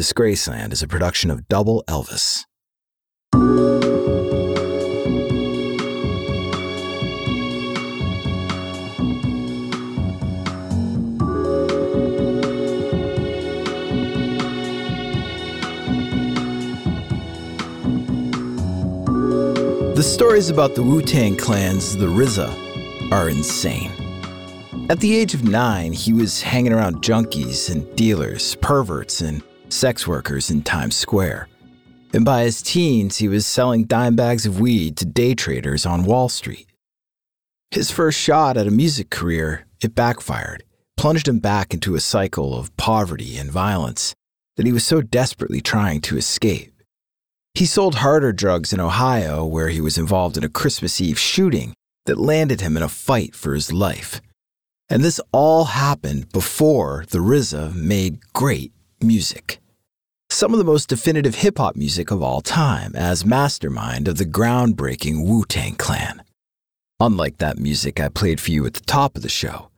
Disgraceland is a production of Double Elvis. The stories about the Wu Tang Clan's The RZA are insane. At the age of nine, he was hanging around junkies and dealers, perverts, and sex workers in Times Square. And by his teens, he was selling dime bags of weed to day traders on Wall Street. His first shot at a music career, it backfired, plunged him back into a cycle of poverty and violence that he was so desperately trying to escape. He sold harder drugs in Ohio, where he was involved in a Christmas Eve shooting that landed him in a fight for his life. And this all happened before the RZA made great music. Some of the most definitive hip hop music of all time, as mastermind of the groundbreaking Wu Tang Clan. Unlike that music I played for you at the top of the show,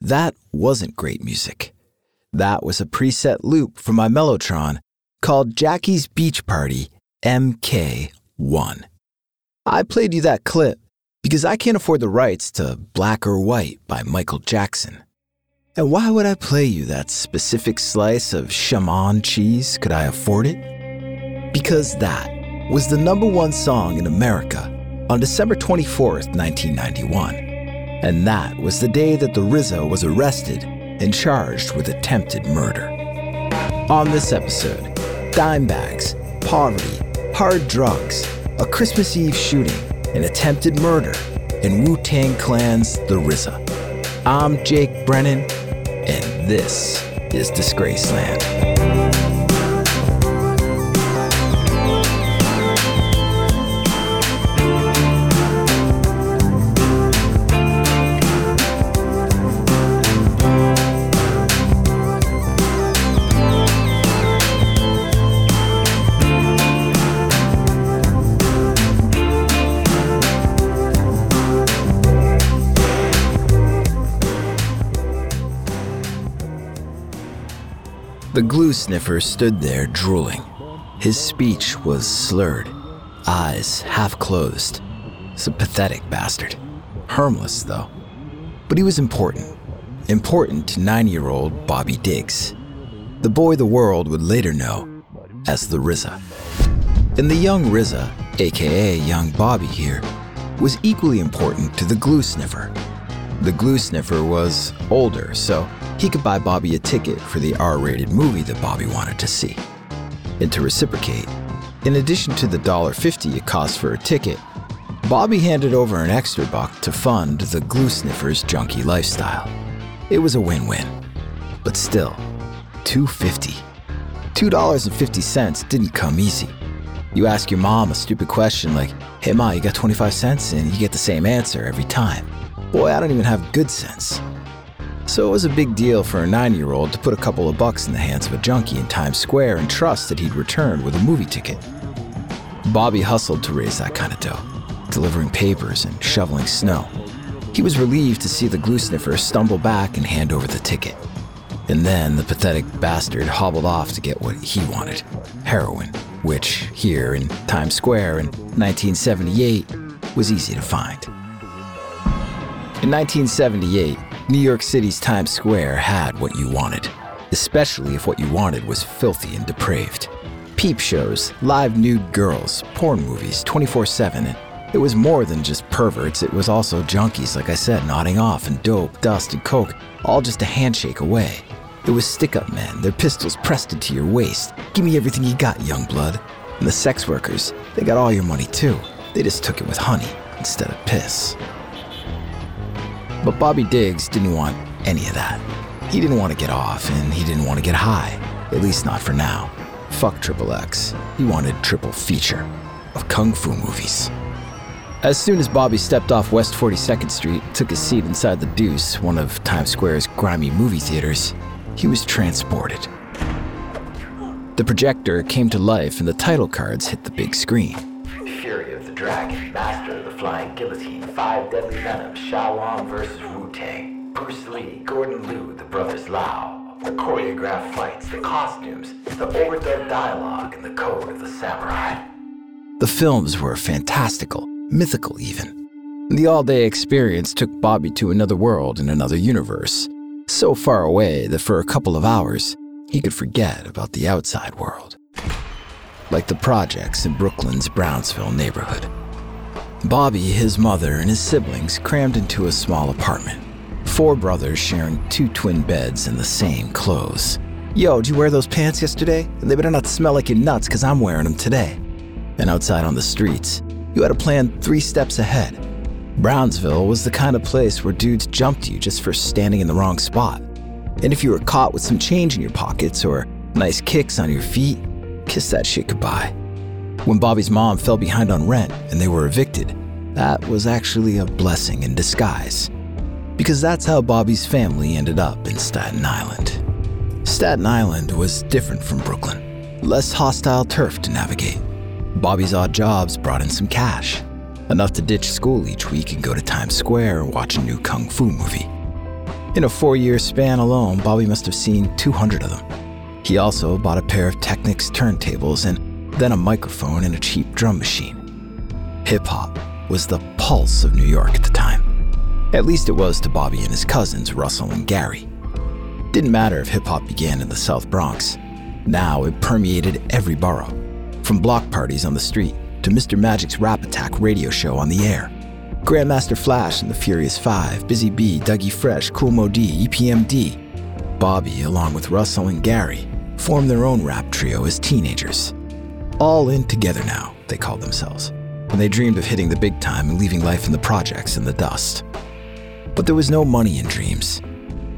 that wasn't great music. That was a preset loop from my Mellotron called Jackie's Beach Party MK1. I played you that clip because I can't afford the rights to Black or White by Michael Jackson. And why would I play you that specific slice of chamois cheese? Could I afford it? Because that was the number one song in America on December 24th, 1991. And that was the day that the RZA was arrested and charged with attempted murder. On this episode, dime bags, poverty, hard drugs, a Christmas Eve shooting, an attempted murder, and Wu Tang Clan's The RZA. I'm Jake Brennan, and this is Disgraceland. The glue sniffer stood there drooling. His speech was slurred, eyes half closed. It's a pathetic bastard. Harmless, though. But he was important. Important to nine year old Bobby Diggs. The boy the world would later know as the RZA. And the young RZA, aka young Bobby here, was equally important to the glue sniffer. The glue sniffer was older, so he could buy Bobby a ticket for the R rated movie that Bobby wanted to see. And to reciprocate, in addition to the $1.50 it cost for a ticket, Bobby handed over an extra buck to fund the glue sniffer's junkie lifestyle. It was a win win. But still, 250 $2.50 didn't come easy. You ask your mom a stupid question like, hey ma, you got 25 cents? And you get the same answer every time. Boy, I don't even have good sense. So it was a big deal for a nine year old to put a couple of bucks in the hands of a junkie in Times Square and trust that he'd return with a movie ticket. Bobby hustled to raise that kind of dough, delivering papers and shoveling snow. He was relieved to see the glue sniffer stumble back and hand over the ticket. And then the pathetic bastard hobbled off to get what he wanted heroin, which, here in Times Square in 1978, was easy to find. In 1978, New York City's Times Square had what you wanted, especially if what you wanted was filthy and depraved. Peep shows, live nude girls, porn movies 24 7. It was more than just perverts, it was also junkies, like I said, nodding off, and dope, dust, and coke, all just a handshake away. It was stick up men, their pistols pressed into your waist. Give me everything you got, young blood. And the sex workers, they got all your money too. They just took it with honey instead of piss. But Bobby Diggs didn't want any of that. He didn't want to get off, and he didn't want to get high, at least not for now. Fuck Triple X. He wanted triple feature of kung fu movies. As soon as Bobby stepped off West 42nd Street took a seat inside the Deuce, one of Times Square's grimy movie theaters, he was transported. The projector came to life and the title cards hit the big screen. Fury of the Dragon, Flying Guillotine, Five Deadly Venoms, Shaolin versus Wu Tang, Bruce Lee, Gordon Liu, the Brothers Lau, the choreographed fights, the costumes, the overdubbed dialogue, and the code of the samurai. The films were fantastical, mythical even. The all day experience took Bobby to another world and another universe, so far away that for a couple of hours, he could forget about the outside world. Like the projects in Brooklyn's Brownsville neighborhood. Bobby, his mother, and his siblings crammed into a small apartment. Four brothers sharing two twin beds and the same clothes. Yo, did you wear those pants yesterday? They better not smell like your nuts, because I'm wearing them today. And outside on the streets, you had to plan three steps ahead. Brownsville was the kind of place where dudes jumped you just for standing in the wrong spot. And if you were caught with some change in your pockets or nice kicks on your feet, kiss that shit goodbye. When Bobby's mom fell behind on rent and they were evicted, that was actually a blessing in disguise. Because that's how Bobby's family ended up in Staten Island. Staten Island was different from Brooklyn, less hostile turf to navigate. Bobby's odd jobs brought in some cash, enough to ditch school each week and go to Times Square and watch a new kung fu movie. In a four year span alone, Bobby must have seen 200 of them. He also bought a pair of Technics turntables and then a microphone and a cheap drum machine. Hip hop was the pulse of New York at the time. At least it was to Bobby and his cousins, Russell and Gary. Didn't matter if hip hop began in the South Bronx. Now it permeated every borough, from block parties on the street to Mr. Magic's Rap Attack radio show on the air. Grandmaster Flash and the Furious Five, Busy Bee, Dougie Fresh, Cool Moe Dee, EPMD. Bobby, along with Russell and Gary, formed their own rap trio as teenagers. All in together now, they called themselves, and they dreamed of hitting the big time and leaving life in the projects in the dust. But there was no money in dreams.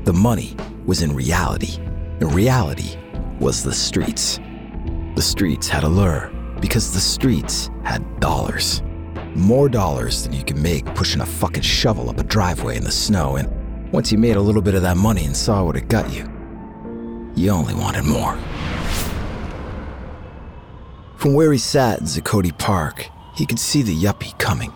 The money was in reality, and reality was the streets. The streets had a lure because the streets had dollars. More dollars than you could make pushing a fucking shovel up a driveway in the snow, and once you made a little bit of that money and saw what it got you, you only wanted more. From where he sat in Zuccotti Park, he could see the yuppie coming.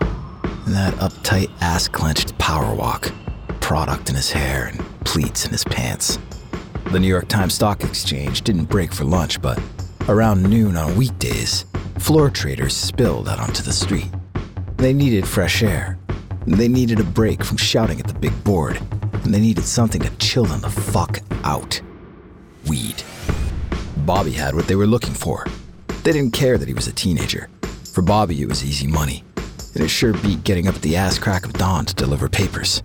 That uptight, ass clenched power walk, product in his hair and pleats in his pants. The New York Times Stock Exchange didn't break for lunch, but around noon on weekdays, floor traders spilled out onto the street. They needed fresh air. They needed a break from shouting at the big board. And they needed something to chill them the fuck out. Weed. Bobby had what they were looking for. They didn't care that he was a teenager. For Bobby, it was easy money. And it sure beat getting up at the ass crack of dawn to deliver papers.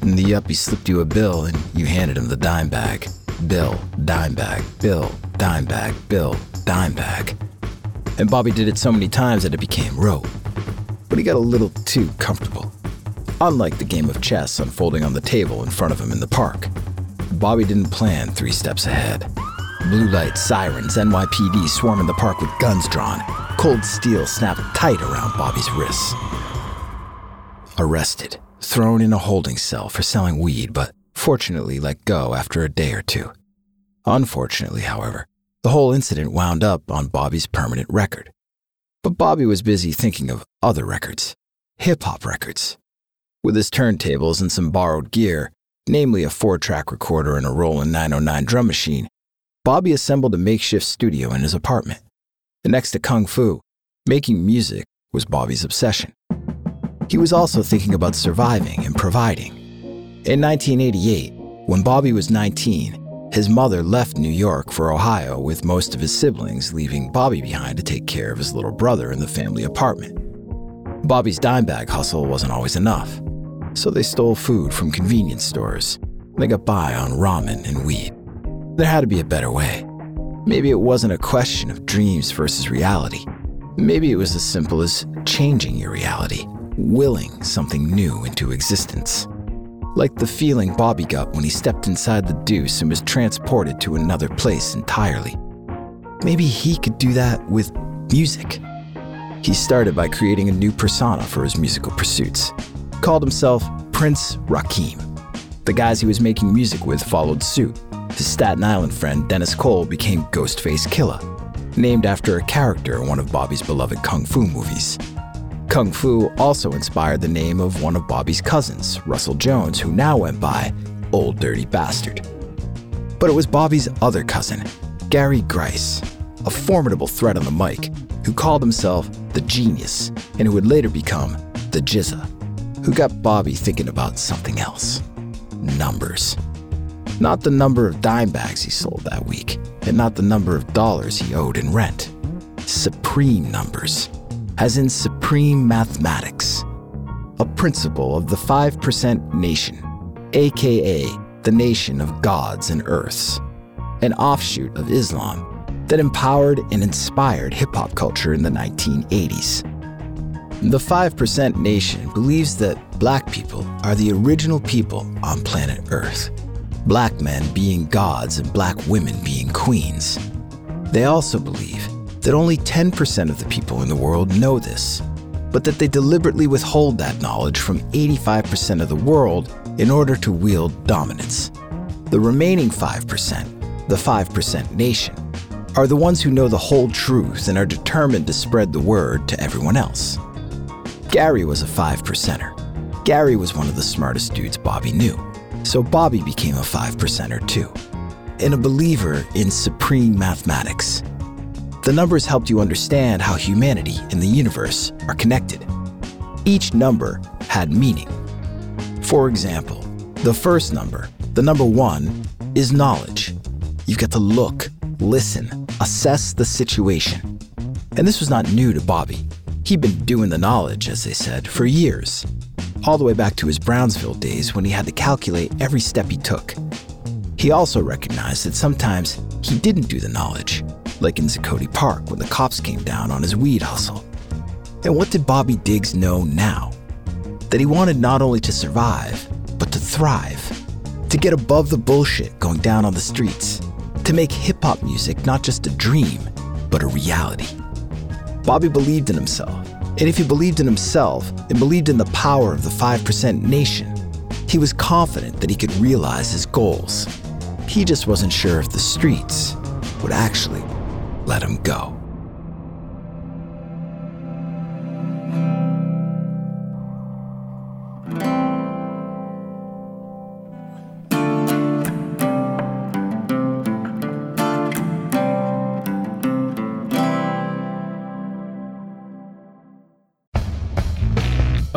And the yuppie slipped you a bill and you handed him the dime bag. Bill, dime bag, bill, dime bag, bill, dime bag. And Bobby did it so many times that it became rote but he got a little too comfortable. Unlike the game of chess unfolding on the table in front of him in the park, Bobby didn't plan three steps ahead. Blue lights, sirens, NYPD swarming the park with guns drawn. Cold steel snapped tight around Bobby's wrists. Arrested, thrown in a holding cell for selling weed, but fortunately let go after a day or two. Unfortunately, however, the whole incident wound up on Bobby's permanent record. But Bobby was busy thinking of other records, hip hop records. With his turntables and some borrowed gear, namely a four track recorder and a Roland 909 drum machine, Bobby assembled a makeshift studio in his apartment. And next to Kung Fu, making music was Bobby's obsession. He was also thinking about surviving and providing. In 1988, when Bobby was 19, his mother left New York for Ohio with most of his siblings, leaving Bobby behind to take care of his little brother in the family apartment. Bobby's dime bag hustle wasn't always enough, so they stole food from convenience stores. They got by on ramen and weed. There had to be a better way. Maybe it wasn't a question of dreams versus reality. Maybe it was as simple as changing your reality, willing something new into existence like the feeling Bobby got when he stepped inside the deuce and was transported to another place entirely. maybe he could do that with music. He started by creating a new persona for his musical pursuits. Called himself Prince Rakeem. The guys he was making music with followed suit. His Staten Island friend Dennis Cole became Ghostface Killah, named after a character in one of Bobby's beloved kung fu movies. Kung Fu also inspired the name of one of Bobby's cousins, Russell Jones, who now went by Old Dirty Bastard. But it was Bobby's other cousin, Gary Grice, a formidable threat on the mic, who called himself the Genius and who would later become the GZA, who got Bobby thinking about something else numbers. Not the number of dime bags he sold that week, and not the number of dollars he owed in rent. Supreme numbers as in supreme mathematics, a principle of the 5% nation, aka the nation of gods and earths, an offshoot of Islam that empowered and inspired hip hop culture in the 1980s. The 5% nation believes that black people are the original people on planet Earth, black men being gods and black women being queens. They also believe that only 10% of the people in the world know this, but that they deliberately withhold that knowledge from 85% of the world in order to wield dominance. The remaining 5%, the 5% nation, are the ones who know the whole truth and are determined to spread the word to everyone else. Gary was a 5 percenter. Gary was one of the smartest dudes Bobby knew, so Bobby became a 5 percenter too, and a believer in supreme mathematics. The numbers helped you understand how humanity and the universe are connected. Each number had meaning. For example, the first number, the number one, is knowledge. You get to look, listen, assess the situation. And this was not new to Bobby. He'd been doing the knowledge, as they said, for years, all the way back to his Brownsville days when he had to calculate every step he took. He also recognized that sometimes he didn't do the knowledge, like in Zuccotti Park when the cops came down on his weed hustle. And what did Bobby Diggs know now? That he wanted not only to survive, but to thrive. To get above the bullshit going down on the streets. To make hip hop music not just a dream, but a reality. Bobby believed in himself. And if he believed in himself and believed in the power of the 5% nation, he was confident that he could realize his goals. He just wasn't sure if the streets would actually let him go.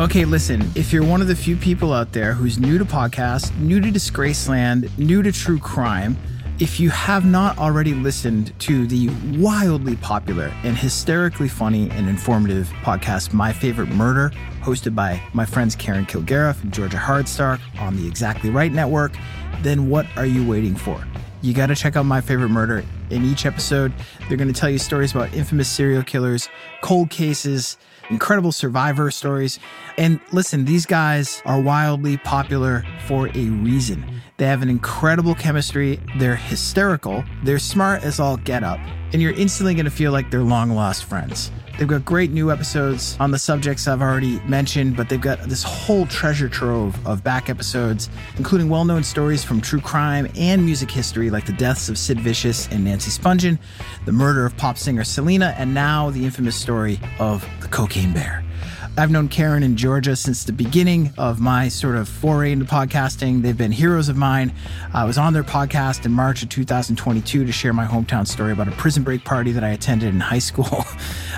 Okay, listen, if you're one of the few people out there who's new to podcasts, new to Disgraceland, new to true crime, if you have not already listened to the wildly popular and hysterically funny and informative podcast, My Favorite Murder, hosted by my friends Karen Kilgariff and Georgia Hardstark on the Exactly Right Network, then what are you waiting for? You got to check out My Favorite Murder. In each episode, they're going to tell you stories about infamous serial killers, cold cases, incredible survivor stories. And listen, these guys are wildly popular for a reason. They have an incredible chemistry, they're hysterical, they're smart as all get up, and you're instantly going to feel like they're long lost friends. They've got great new episodes on the subjects I've already mentioned, but they've got this whole treasure trove of back episodes, including well known stories from true crime and music history, like the deaths of Sid Vicious and Nancy Spungen, the murder of pop singer Selena, and now the infamous story of the Cocaine Bear. I've known Karen and Georgia since the beginning of my sort of foray into podcasting. They've been heroes of mine. I was on their podcast in March of 2022 to share my hometown story about a prison break party that I attended in high school.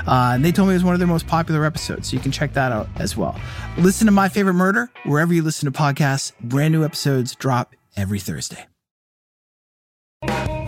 Uh, and they told me it was one of their most popular episodes, so you can check that out as well. Listen to My Favorite Murder wherever you listen to podcasts. Brand new episodes drop every Thursday.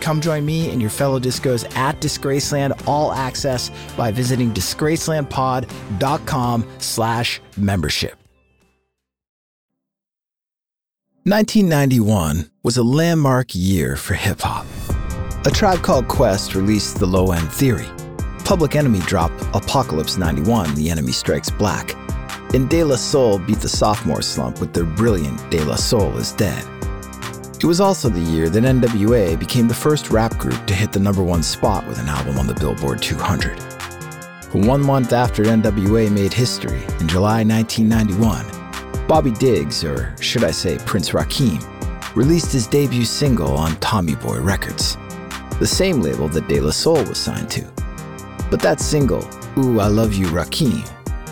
Come join me and your fellow discos at Disgraceland All Access by visiting disgracelandpod.com slash membership. 1991 was a landmark year for hip hop. A Tribe Called Quest released The Low End Theory. Public Enemy dropped Apocalypse 91, The Enemy Strikes Black. And De La Soul beat the sophomore slump with their brilliant De La Soul is Dead. It was also the year that NWA became the first rap group to hit the number one spot with an album on the Billboard 200. One month after NWA made history, in July 1991, Bobby Diggs, or should I say Prince Rakeem, released his debut single on Tommy Boy Records, the same label that De La Soul was signed to. But that single, Ooh I Love You Rakeem,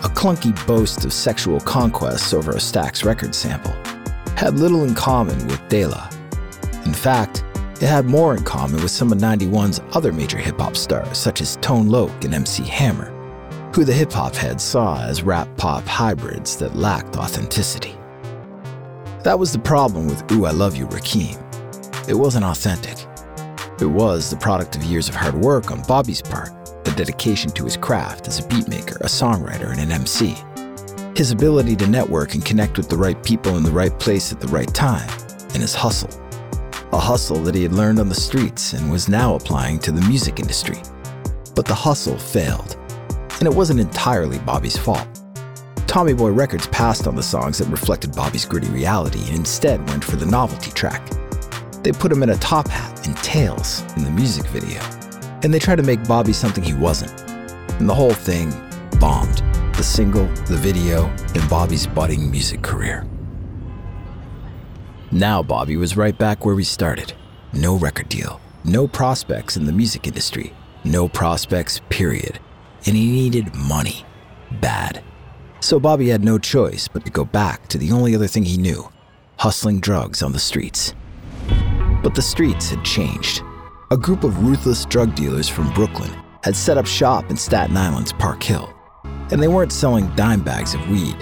a clunky boast of sexual conquests over a Stax record sample, had little in common with De La. In fact, it had more in common with some of 91's other major hip hop stars, such as Tone Loc and MC Hammer, who the hip hop heads saw as rap pop hybrids that lacked authenticity. That was the problem with Ooh I Love You Rakeem. It wasn't authentic. It was the product of years of hard work on Bobby's part, a dedication to his craft as a beatmaker, a songwriter, and an MC. His ability to network and connect with the right people in the right place at the right time, and his hustle a hustle that he had learned on the streets and was now applying to the music industry. But the hustle failed, and it wasn't entirely Bobby's fault. Tommy Boy Records passed on the songs that reflected Bobby's gritty reality and instead went for the novelty track. They put him in a top hat and tails in the music video, and they tried to make Bobby something he wasn't. And the whole thing bombed the single, the video, and Bobby's budding music career. Now Bobby was right back where we started. No record deal, no prospects in the music industry, no prospects, period. And he needed money. Bad. So Bobby had no choice but to go back to the only other thing he knew hustling drugs on the streets. But the streets had changed. A group of ruthless drug dealers from Brooklyn had set up shop in Staten Island's Park Hill. And they weren't selling dime bags of weed,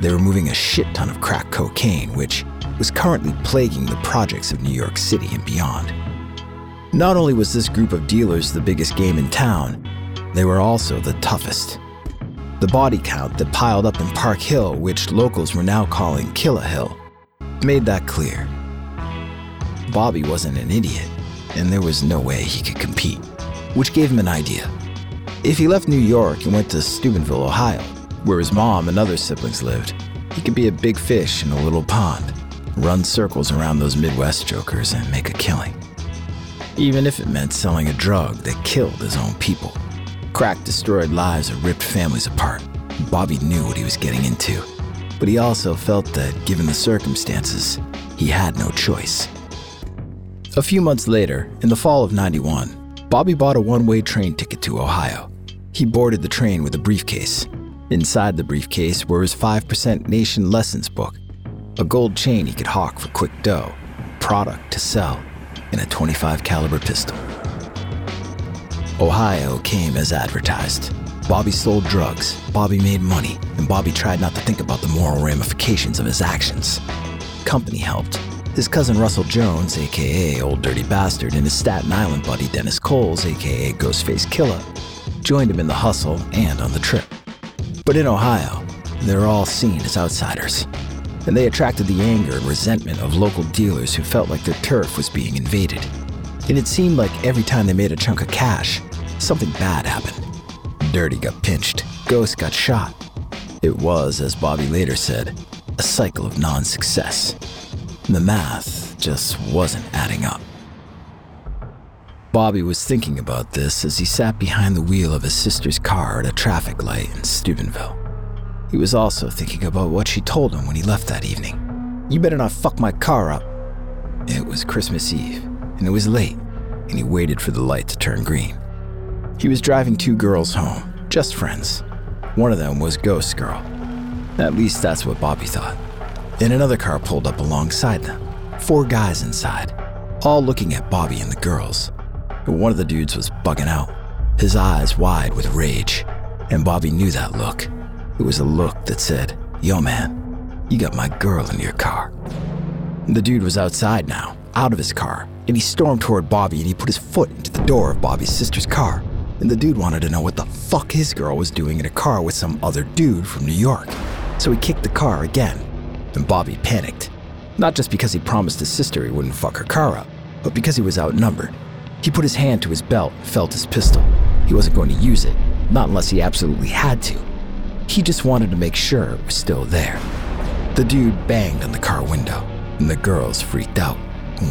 they were moving a shit ton of crack cocaine, which was currently plaguing the projects of New York City and beyond. Not only was this group of dealers the biggest game in town, they were also the toughest. The body count that piled up in Park Hill, which locals were now calling Killa Hill, made that clear. Bobby wasn't an idiot, and there was no way he could compete, which gave him an idea. If he left New York and went to Steubenville, Ohio, where his mom and other siblings lived, he could be a big fish in a little pond run circles around those Midwest jokers and make a killing. Even if it meant selling a drug that killed his own people. Crack destroyed lives and ripped families apart. Bobby knew what he was getting into, but he also felt that, given the circumstances, he had no choice. A few months later, in the fall of 91, Bobby bought a one way train ticket to Ohio. He boarded the train with a briefcase. Inside the briefcase were his 5% Nation Lessons book a gold chain he could hawk for quick dough, product to sell, and a 25 caliber pistol. Ohio came as advertised. Bobby sold drugs, Bobby made money, and Bobby tried not to think about the moral ramifications of his actions. Company helped. His cousin Russell Jones, aka Old Dirty Bastard, and his Staten Island buddy Dennis Coles, aka Ghostface Killah, joined him in the hustle and on the trip. But in Ohio, they're all seen as outsiders and they attracted the anger and resentment of local dealers who felt like their turf was being invaded. And it seemed like every time they made a chunk of cash, something bad happened. Dirty got pinched, Ghost got shot. It was, as Bobby later said, a cycle of non success. The math just wasn't adding up. Bobby was thinking about this as he sat behind the wheel of his sister's car at a traffic light in Steubenville. He was also thinking about what she told him when he left that evening. You better not fuck my car up. It was Christmas Eve, and it was late, and he waited for the light to turn green. He was driving two girls home, just friends. One of them was Ghost Girl. At least that's what Bobby thought. And another car pulled up alongside them. Four guys inside, all looking at Bobby and the girls. One of the dudes was bugging out, his eyes wide with rage. And Bobby knew that look. It was a look that said, Yo, man, you got my girl in your car. The dude was outside now, out of his car, and he stormed toward Bobby and he put his foot into the door of Bobby's sister's car. And the dude wanted to know what the fuck his girl was doing in a car with some other dude from New York. So he kicked the car again, and Bobby panicked. Not just because he promised his sister he wouldn't fuck her car up, but because he was outnumbered. He put his hand to his belt, felt his pistol. He wasn't going to use it, not unless he absolutely had to. He just wanted to make sure it was still there. The dude banged on the car window, and the girls freaked out.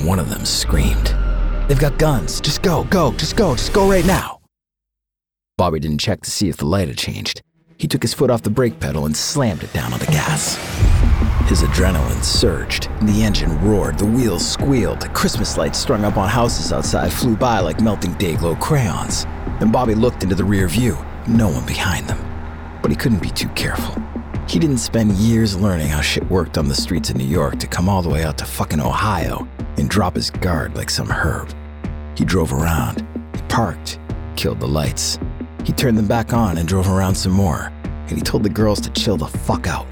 One of them screamed, They've got guns. Just go, go, just go, just go right now. Bobby didn't check to see if the light had changed. He took his foot off the brake pedal and slammed it down on the gas. His adrenaline surged, and the engine roared, the wheels squealed, Christmas lights strung up on houses outside flew by like melting day-glow crayons. And Bobby looked into the rear view, no one behind them. But he couldn't be too careful. He didn't spend years learning how shit worked on the streets of New York to come all the way out to fucking Ohio and drop his guard like some herb. He drove around, he parked, killed the lights. He turned them back on and drove around some more, and he told the girls to chill the fuck out.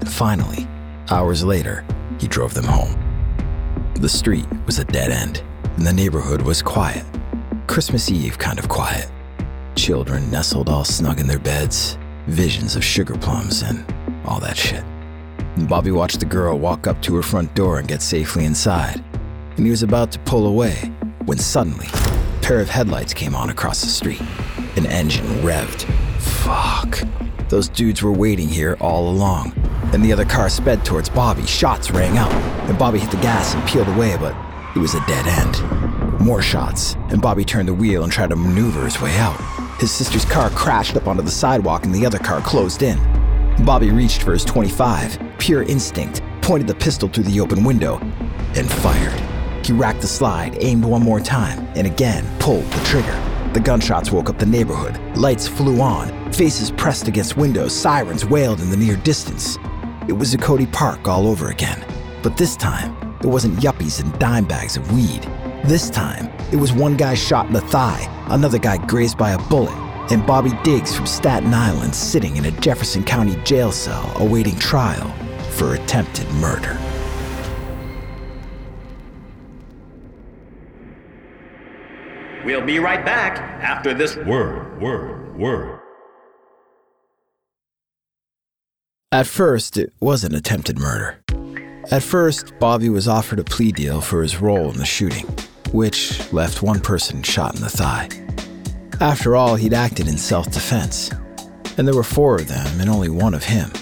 And finally, hours later, he drove them home. The street was a dead end, and the neighborhood was quiet. Christmas Eve kind of quiet. Children nestled all snug in their beds, visions of sugar plums and all that shit. And Bobby watched the girl walk up to her front door and get safely inside. And he was about to pull away when suddenly, a pair of headlights came on across the street. An engine revved. Fuck. Those dudes were waiting here all along. And the other car sped towards Bobby. Shots rang out, and Bobby hit the gas and peeled away, but it was a dead end. More shots, and Bobby turned the wheel and tried to maneuver his way out. His sister's car crashed up onto the sidewalk and the other car closed in. Bobby reached for his 25, pure instinct, pointed the pistol through the open window, and fired. He racked the slide, aimed one more time, and again pulled the trigger. The gunshots woke up the neighborhood. Lights flew on, faces pressed against windows, sirens wailed in the near distance. It was Zuccotti Park all over again. But this time, it wasn't yuppies and dime bags of weed. This time, it was one guy shot in the thigh, another guy grazed by a bullet, and Bobby Diggs from Staten Island sitting in a Jefferson County jail cell awaiting trial for attempted murder. We'll be right back after this word, word, word. At first, it wasn't attempted murder. At first, Bobby was offered a plea deal for his role in the shooting, which left one person shot in the thigh. After all, he'd acted in self defense, and there were four of them and only one of him.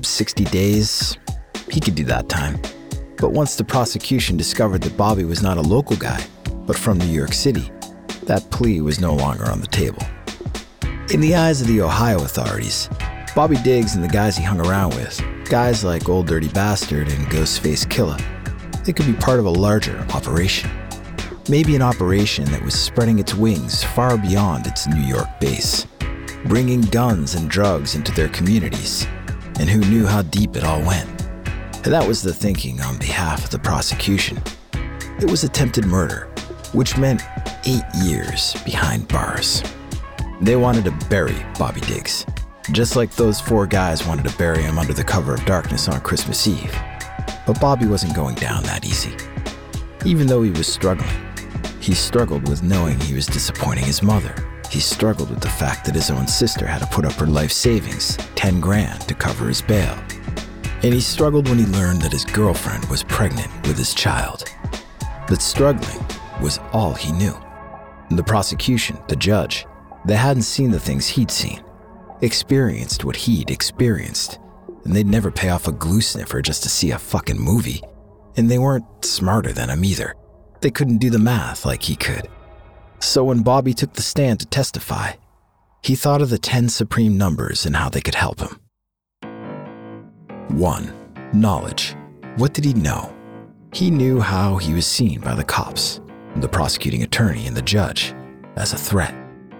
60 days, he could do that time. But once the prosecution discovered that Bobby was not a local guy, but from New York City, that plea was no longer on the table. In the eyes of the Ohio authorities, Bobby Diggs and the guys he hung around with, guys like Old Dirty Bastard and Ghostface Killah, they could be part of a larger operation. Maybe an operation that was spreading its wings far beyond its New York base, bringing guns and drugs into their communities, and who knew how deep it all went. That was the thinking on behalf of the prosecution. It was attempted murder, which meant eight years behind bars. They wanted to bury Bobby Diggs, just like those four guys wanted to bury him under the cover of darkness on Christmas Eve. But Bobby wasn't going down that easy. Even though he was struggling, he struggled with knowing he was disappointing his mother. He struggled with the fact that his own sister had to put up her life savings, 10 grand, to cover his bail. And he struggled when he learned that his girlfriend was pregnant with his child. But struggling was all he knew. The prosecution, the judge, They hadn't seen the things he'd seen, experienced what he'd experienced, and they'd never pay off a glue sniffer just to see a fucking movie. And they weren't smarter than him either. They couldn't do the math like he could. So when Bobby took the stand to testify, he thought of the 10 supreme numbers and how they could help him. 1. Knowledge. What did he know? He knew how he was seen by the cops, the prosecuting attorney, and the judge as a threat,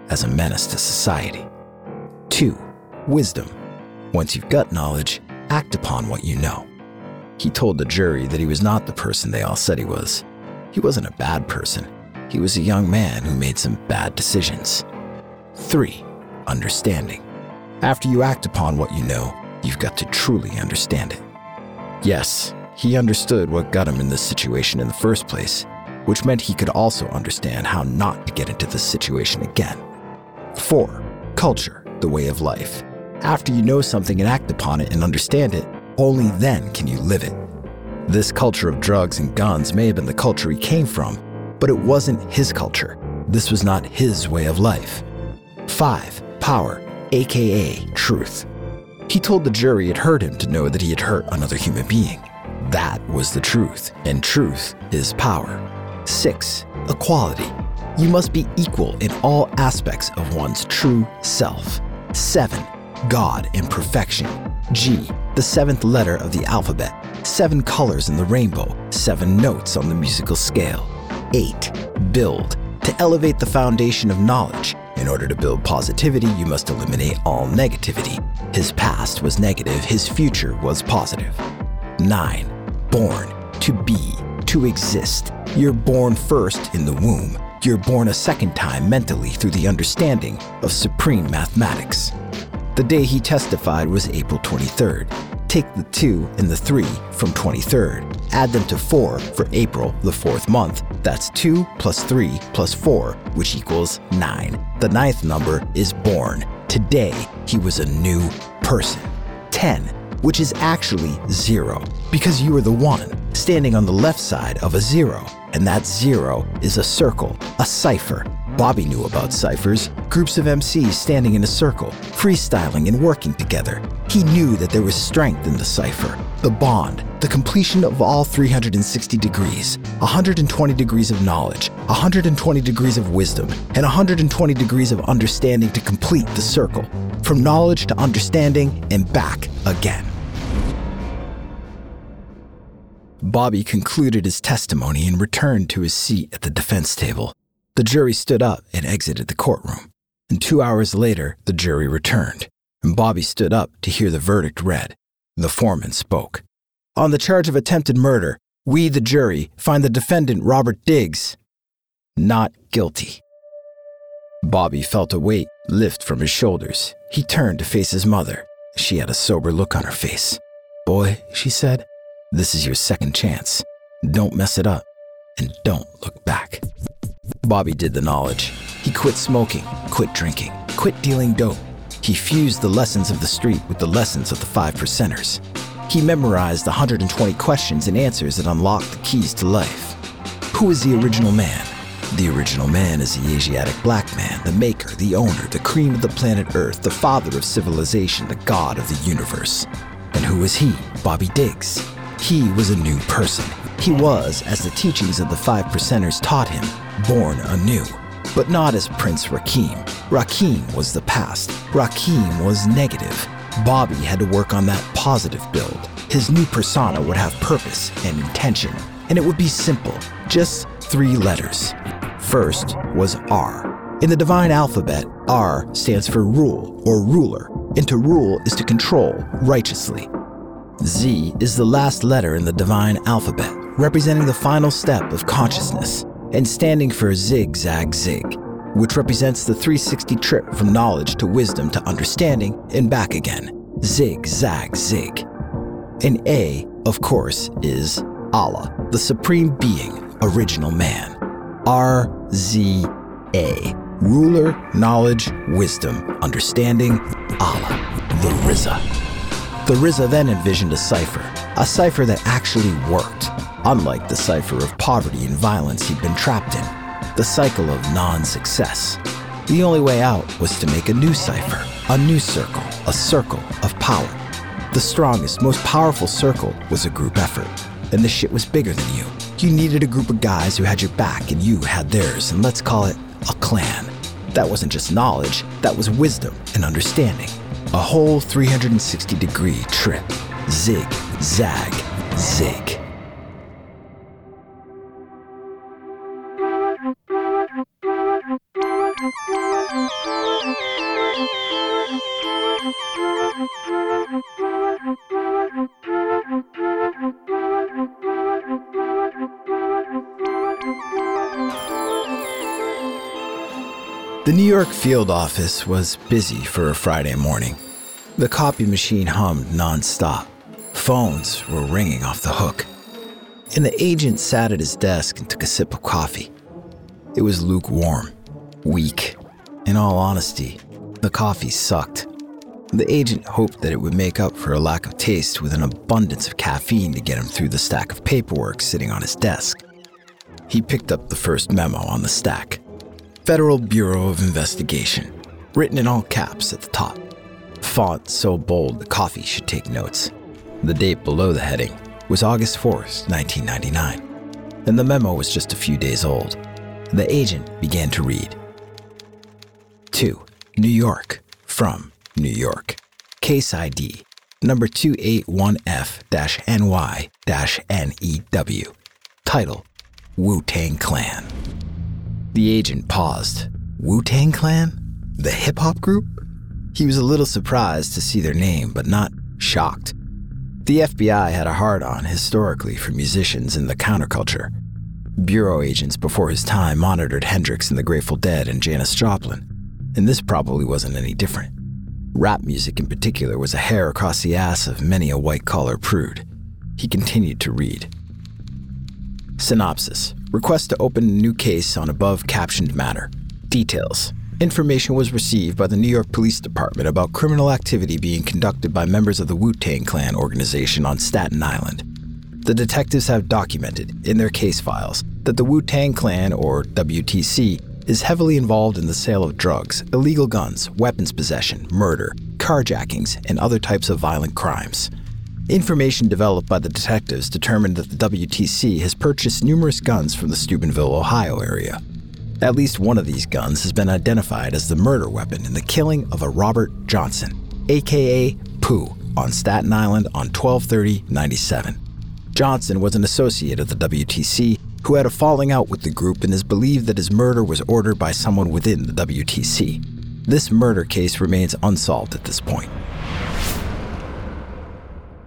as a menace to society. 2. Wisdom. Once you've got knowledge, act upon what you know. He told the jury that he was not the person they all said he was. He wasn't a bad person. He was a young man who made some bad decisions. 3. Understanding. After you act upon what you know, you've got to truly understand it. Yes, he understood what got him in this situation in the first place, which meant he could also understand how not to get into this situation again. 4. Culture, the way of life. After you know something and act upon it and understand it, only then can you live it. This culture of drugs and guns may have been the culture he came from, but it wasn't his culture. This was not his way of life. 5. Power, aka truth. He told the jury it hurt him to know that he had hurt another human being. That was the truth, and truth is power. 6. Equality. You must be equal in all aspects of one's true self. 7. God and perfection. G, the seventh letter of the alphabet. Seven colors in the rainbow. Seven notes on the musical scale. 8. Build. To elevate the foundation of knowledge. In order to build positivity, you must eliminate all negativity. His past was negative, his future was positive. 9. Born. To be. To exist. You're born first in the womb. You're born a second time mentally through the understanding of supreme mathematics. The day he testified was April 23rd. Take the 2 and the 3 from 23rd, add them to 4 for April, the fourth month. That's 2 plus 3 plus 4, which equals 9. The ninth number is born. Today, he was a new person. 10, which is actually 0, because you are the one standing on the left side of a 0, and that 0 is a circle, a cipher, Bobby knew about ciphers, groups of MCs standing in a circle, freestyling and working together. He knew that there was strength in the cipher, the bond, the completion of all 360 degrees, 120 degrees of knowledge, 120 degrees of wisdom, and 120 degrees of understanding to complete the circle, from knowledge to understanding and back again. Bobby concluded his testimony and returned to his seat at the defense table. The jury stood up and exited the courtroom. And two hours later, the jury returned, and Bobby stood up to hear the verdict read. The foreman spoke. On the charge of attempted murder, we, the jury, find the defendant, Robert Diggs, not guilty. Bobby felt a weight lift from his shoulders. He turned to face his mother. She had a sober look on her face. Boy, she said, this is your second chance. Don't mess it up, and don't look back. Bobby did the knowledge. He quit smoking, quit drinking, quit dealing dope. He fused the lessons of the street with the lessons of the five percenters. He memorized 120 questions and answers that unlocked the keys to life. Who is the original man? The original man is the Asiatic black man, the maker, the owner, the cream of the planet Earth, the father of civilization, the god of the universe. And who is he? Bobby Diggs. He was a new person. He was, as the teachings of the five percenters taught him, born anew. But not as Prince Rakeem. Rakeem was the past. Rakeem was negative. Bobby had to work on that positive build. His new persona would have purpose and intention, and it would be simple just three letters. First was R. In the divine alphabet, R stands for rule or ruler, and to rule is to control righteously. Z is the last letter in the divine alphabet, representing the final step of consciousness and standing for Zig Zag Zig, which represents the 360 trip from knowledge to wisdom to understanding and back again. Zig Zag Zig. And A, of course, is Allah, the supreme being, original man. R Z A. Ruler, knowledge, wisdom, understanding, Allah, the RZA. The RZA then envisioned a cipher, a cipher that actually worked, unlike the cipher of poverty and violence he'd been trapped in, the cycle of non success. The only way out was to make a new cipher, a new circle, a circle of power. The strongest, most powerful circle was a group effort, and the shit was bigger than you. You needed a group of guys who had your back and you had theirs, and let's call it a clan. That wasn't just knowledge, that was wisdom and understanding. A whole 360 degree trip. Zig, zag, zig. The New York field office was busy for a Friday morning. The copy machine hummed nonstop. Phones were ringing off the hook. And the agent sat at his desk and took a sip of coffee. It was lukewarm, weak. In all honesty, the coffee sucked. The agent hoped that it would make up for a lack of taste with an abundance of caffeine to get him through the stack of paperwork sitting on his desk. He picked up the first memo on the stack. Federal Bureau of Investigation, written in all caps at the top. Font so bold the coffee should take notes. The date below the heading was August 4th, 1999, and the memo was just a few days old. The agent began to read. 2. New York, from New York. Case ID number 281F NY NEW. Title Wu Tang Clan. The agent paused. Wu Tang Clan? The hip hop group? He was a little surprised to see their name, but not shocked. The FBI had a hard on historically for musicians in the counterculture. Bureau agents before his time monitored Hendrix and the Grateful Dead and Janis Joplin, and this probably wasn't any different. Rap music in particular was a hair across the ass of many a white collar prude. He continued to read. Synopsis Request to open a new case on above captioned matter. Details. Information was received by the New York Police Department about criminal activity being conducted by members of the Wu Tang Clan organization on Staten Island. The detectives have documented, in their case files, that the Wu Tang Clan, or WTC, is heavily involved in the sale of drugs, illegal guns, weapons possession, murder, carjackings, and other types of violent crimes. Information developed by the detectives determined that the WTC has purchased numerous guns from the Steubenville, Ohio area. At least one of these guns has been identified as the murder weapon in the killing of a Robert Johnson, aka Pooh, on Staten Island on 1230-97. Johnson was an associate of the WTC who had a falling out with the group and is believed that his murder was ordered by someone within the WTC. This murder case remains unsolved at this point.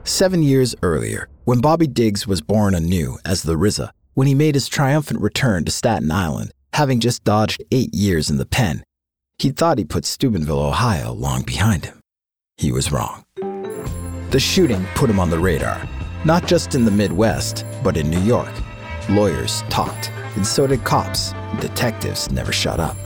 Seven years earlier, when Bobby Diggs was born anew as the RZA, when he made his triumphant return to Staten Island, having just dodged eight years in the pen, he thought he put Steubenville, Ohio long behind him. He was wrong. The shooting put him on the radar, not just in the Midwest, but in New York. Lawyers talked, and so did cops. Detectives never shut up.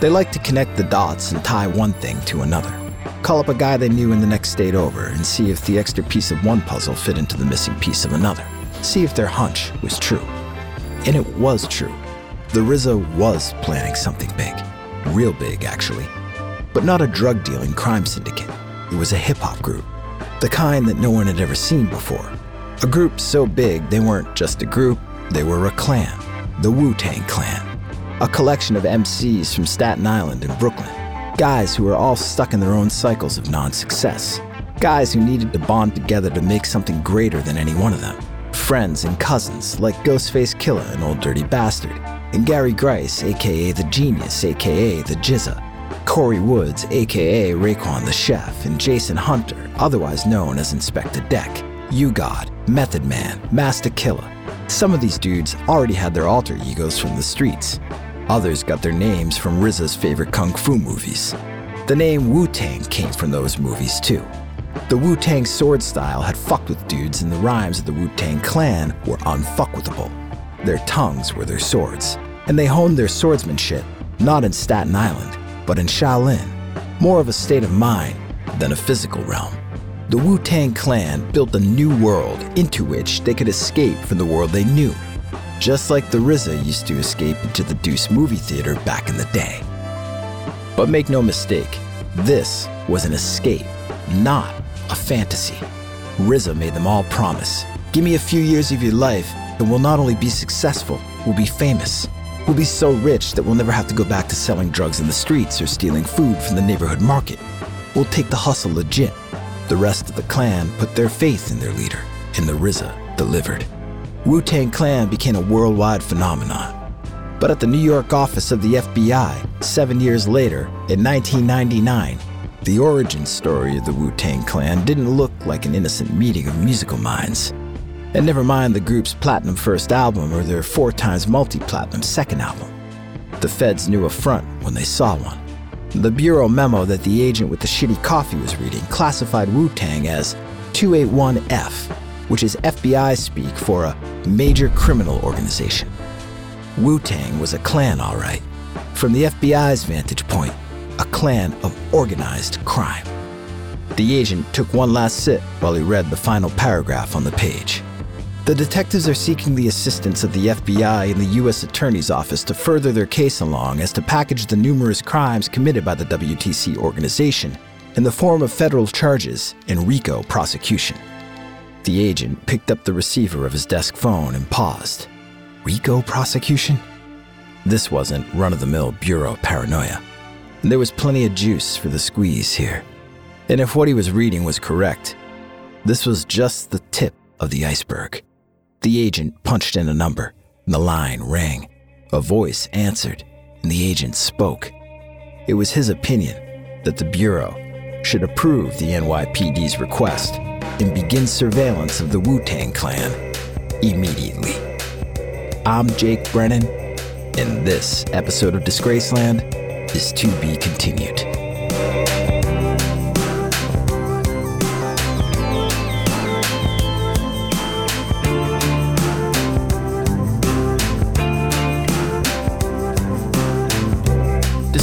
They like to connect the dots and tie one thing to another call up a guy they knew in the next state over and see if the extra piece of one puzzle fit into the missing piece of another. See if their hunch was true. And it was true. The RZA was planning something big. Real big, actually. But not a drug dealing crime syndicate. It was a hip hop group. The kind that no one had ever seen before. A group so big they weren't just a group, they were a clan. The Wu Tang Clan. A collection of MCs from Staten Island and Brooklyn Guys who were all stuck in their own cycles of non success. Guys who needed to bond together to make something greater than any one of them. Friends and cousins like Ghostface Killah and Old Dirty Bastard, and Gary Grice, aka The Genius, aka The GZA. Corey Woods, aka Raekwon the Chef, and Jason Hunter, otherwise known as Inspectah Deck, U-God, Method Man, Masta Killa. Some of these dudes already had their alter egos from the streets. Others got their names from RZA's favorite kung fu movies. The name Wu Tang came from those movies too. The Wu Tang sword style had fucked with dudes, and the rhymes of the Wu Tang clan were unfuckwithable. Their tongues were their swords, and they honed their swordsmanship not in Staten Island, but in Shaolin, more of a state of mind than a physical realm. The Wu Tang clan built a new world into which they could escape from the world they knew just like the RZA used to escape into the Deuce movie theater back in the day. But make no mistake, this was an escape, not a fantasy. RZA made them all promise give me a few years of your life, and we'll not only be successful, we'll be famous. We'll be so rich that we'll never have to go back to selling drugs in the streets or stealing food from the neighborhood market. We'll take the hustle legit. The rest of the clan put their faith in their leader, and the RZA delivered. Wu Tang Clan became a worldwide phenomenon. But at the New York office of the FBI, seven years later, in 1999, the origin story of the Wu Tang Clan didn't look like an innocent meeting of musical minds. And never mind the group's platinum first album or their four times multi platinum second album. The feds knew a front when they saw one. The Bureau memo that the agent with the shitty coffee was reading classified Wu Tang as 281F, which is FBI speak for a major criminal organization. Wu Tang was a clan, all right. From the FBI's vantage point, a clan of organized crime. The agent took one last sip while he read the final paragraph on the page. The detectives are seeking the assistance of the FBI and the U.S. Attorney's Office to further their case along as to package the numerous crimes committed by the WTC organization in the form of federal charges and RICO prosecution. The agent picked up the receiver of his desk phone and paused. RICO prosecution? This wasn't run of the mill bureau paranoia. There was plenty of juice for the squeeze here. And if what he was reading was correct, this was just the tip of the iceberg. The agent punched in a number, and the line rang. A voice answered, and the agent spoke. It was his opinion that the Bureau should approve the NYPD's request and begin surveillance of the Wu Tang Clan immediately. I'm Jake Brennan, and this episode of Disgraceland is to be continued.